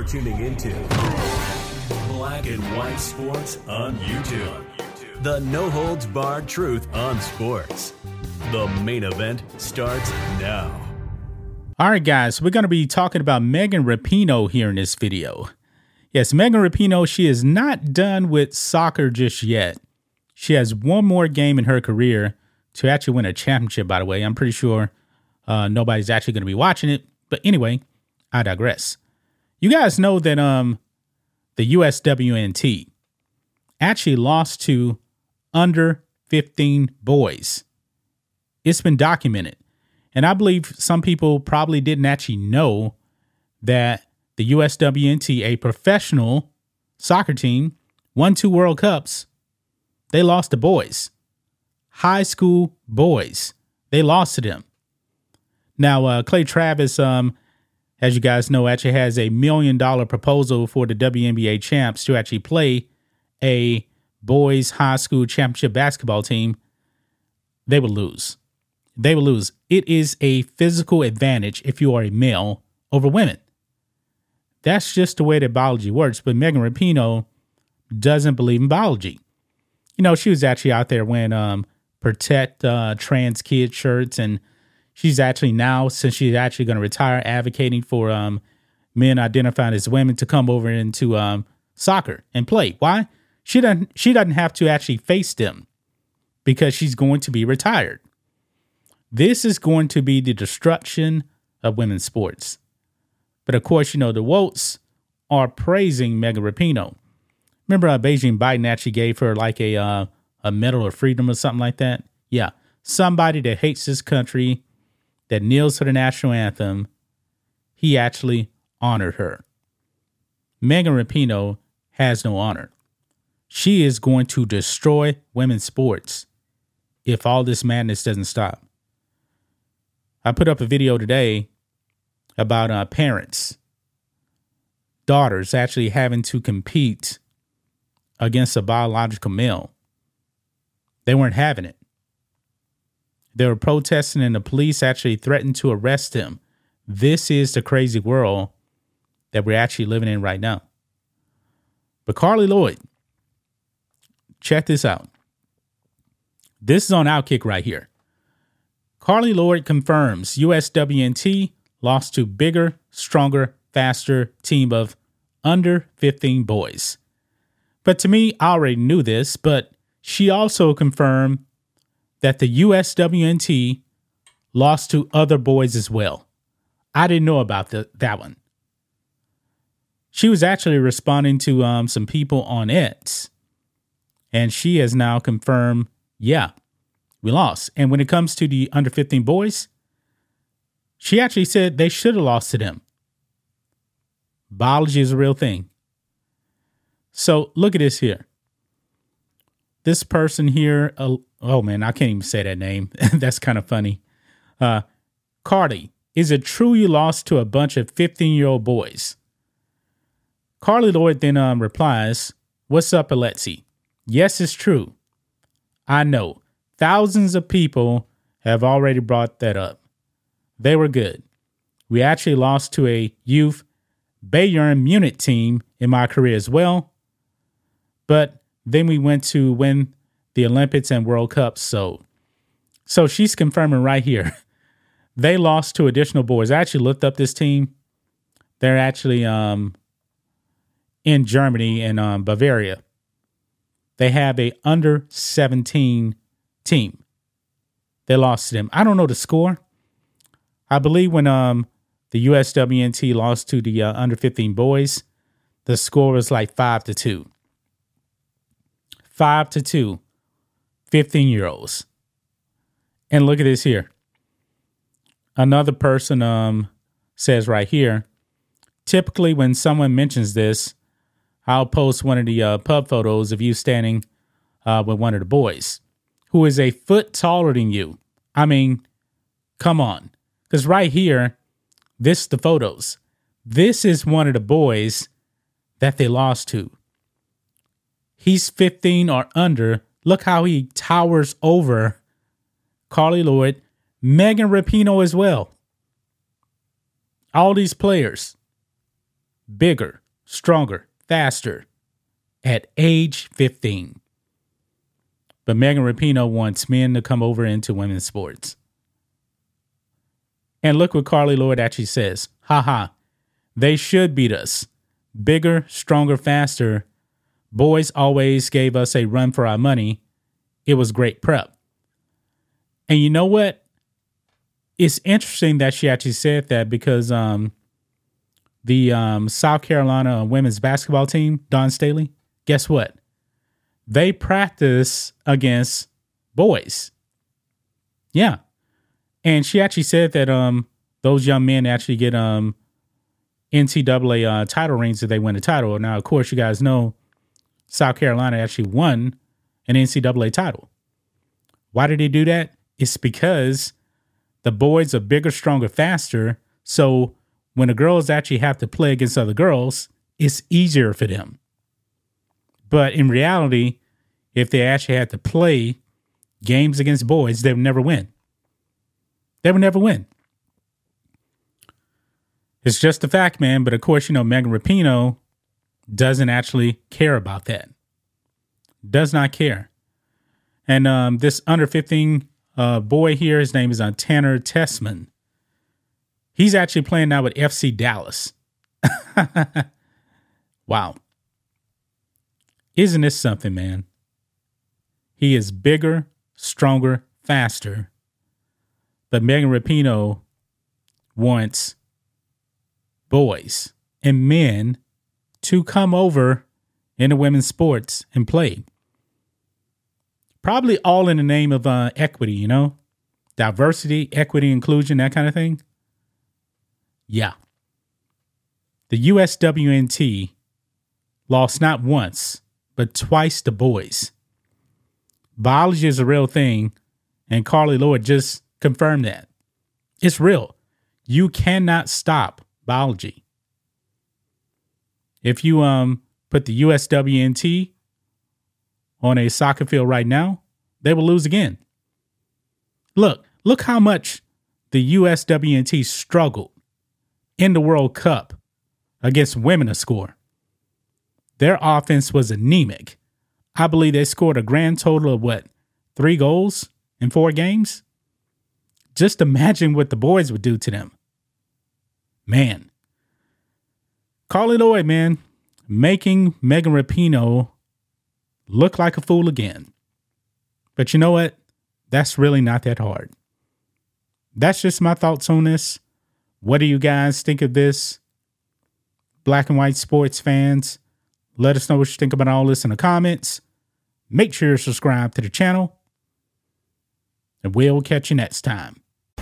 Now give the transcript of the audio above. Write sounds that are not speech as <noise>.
You're tuning into Black and White Sports on YouTube. The no holds barred truth on sports. The main event starts now. All right, guys, we're going to be talking about Megan Rapinoe here in this video. Yes, Megan Rapinoe, she is not done with soccer just yet. She has one more game in her career to actually win a championship, by the way. I'm pretty sure uh, nobody's actually going to be watching it. But anyway, I digress. You guys know that um the USWNT actually lost to under 15 boys. It's been documented. And I believe some people probably didn't actually know that the USWNT, a professional soccer team, won two World Cups. They lost to boys, high school boys. They lost to them. Now, uh, Clay Travis, um, as you guys know, actually has a million dollar proposal for the WNBA champs to actually play a boys high school championship basketball team. They will lose. They will lose. It is a physical advantage if you are a male over women. That's just the way that biology works. But Megan Rapinoe doesn't believe in biology. You know, she was actually out there wearing um, protect uh, trans kid shirts, and she's actually now, since she's actually going to retire, advocating for um, men identifying as women to come over into um, soccer and play. Why? She doesn't. She doesn't have to actually face them because she's going to be retired. This is going to be the destruction of women's sports. But of course, you know, the Wolves are praising Megan Rapinoe. Remember, uh, Beijing Biden actually gave her like a uh, a Medal of Freedom or something like that. Yeah, somebody that hates this country, that kneels for the national anthem. He actually honored her. Megan Rapinoe has no honor. She is going to destroy women's sports if all this madness doesn't stop. I put up a video today about uh, parents, daughters actually having to compete against a biological male. They weren't having it. They were protesting, and the police actually threatened to arrest him. This is the crazy world that we're actually living in right now. But Carli Lloyd, check this out. This is on Outkick right here. Carli Lloyd confirms USWNT lost to bigger, stronger, faster team of under 15 boys. But to me, I already knew this, but she also confirmed that the USWNT lost to other boys as well. I didn't know about the, that one. She was actually responding to um, some people on X, and she has now confirmed, yeah, we lost. And when it comes to the under 15 boys, she actually said they should have lost to them. Biology is a real thing. So look at this here. This person here, uh, oh man, I can't even say that name. <laughs> That's kind of funny. Uh, Cardi, is it true you lost to a bunch of 15 year old boys? Carli Lloyd then um, replies, What's up, Alexi? Yes, it's true. I know. Thousands of people have already brought that up. They were good. We actually lost to a youth Bayern Munich team in my career as well. But then we went to win the Olympics and World Cups. So, so she's confirming right here. <laughs> They lost to additional boys. I actually looked up this team. They're actually um, in Germany and um, Bavaria. They have a under 17 team. They lost to them. I don't know the score. I believe when um the USWNT lost to the uh, under 15 boys, the score was like 5 to 2. 5 to 2. 15 year olds. And look at this here. Another person um says right here, typically when someone mentions this, I'll post one of the uh, pub photos of you standing uh, with one of the boys who is a foot taller than you. I mean, come on. Because right here, this the photos. This is one of the boys that they lost to. He's 15 or under. Look how he towers over Carli Lloyd, Megan Rapinoe as well. All these players. bigger, stronger, faster at age 15. But Megan Rapinoe wants men to come over into women's sports. And look what Carli Lloyd actually says. Haha. They should beat us. Bigger, stronger, faster. Boys always gave us a run for our money. It was great prep. And you know what? It's interesting that she actually said that because um, the um, South Carolina women's basketball team, Dawn Staley, guess what? They practice against boys. Yeah. And she actually said that um those young men actually get um NCAA uh, title rings if they win a title. Now, of course, you guys know South Carolina actually won an NCAA title. Why did they do that? It's because the boys are bigger, stronger, faster. So when the girls actually have to play against other girls, it's easier for them. But in reality, if they actually had to play games against boys, they would never win. They would never win. It's just a fact, man. But of course, you know, Megan Rapinoe doesn't actually care about that. Does not care. And um, this under 15 uh, boy here, his name is uh, Tanner Tessmann. He's actually playing now with FC Dallas. <laughs> wow. Isn't this something, man? He is bigger, stronger, faster. But Megan Rapinoe wants boys and men to come over into women's sports and play. Probably all in the name of uh, equity, you know, diversity, equity, inclusion, that kind of thing. Yeah. The USWNT lost not once, but twice to boys. Biology is a real thing, and Carli Lloyd just confirmed that. It's real. You cannot stop biology. If you um put the USWNT on a soccer field right now, they will lose again. Look, look how much the USWNT struggled in the World Cup against women to score. Their offense was anemic. I believe they scored a grand total of what, three goals in four games? Just imagine what the boys would do to them. Man. Carli Lloyd, man, making Megan Rapinoe look like a fool again. But you know what? That's really not that hard. That's just my thoughts on this. What do you guys think of this? Black and white sports fans, let us know what you think about all this in the comments. Make sure you subscribe to the channel. And we'll catch you next time.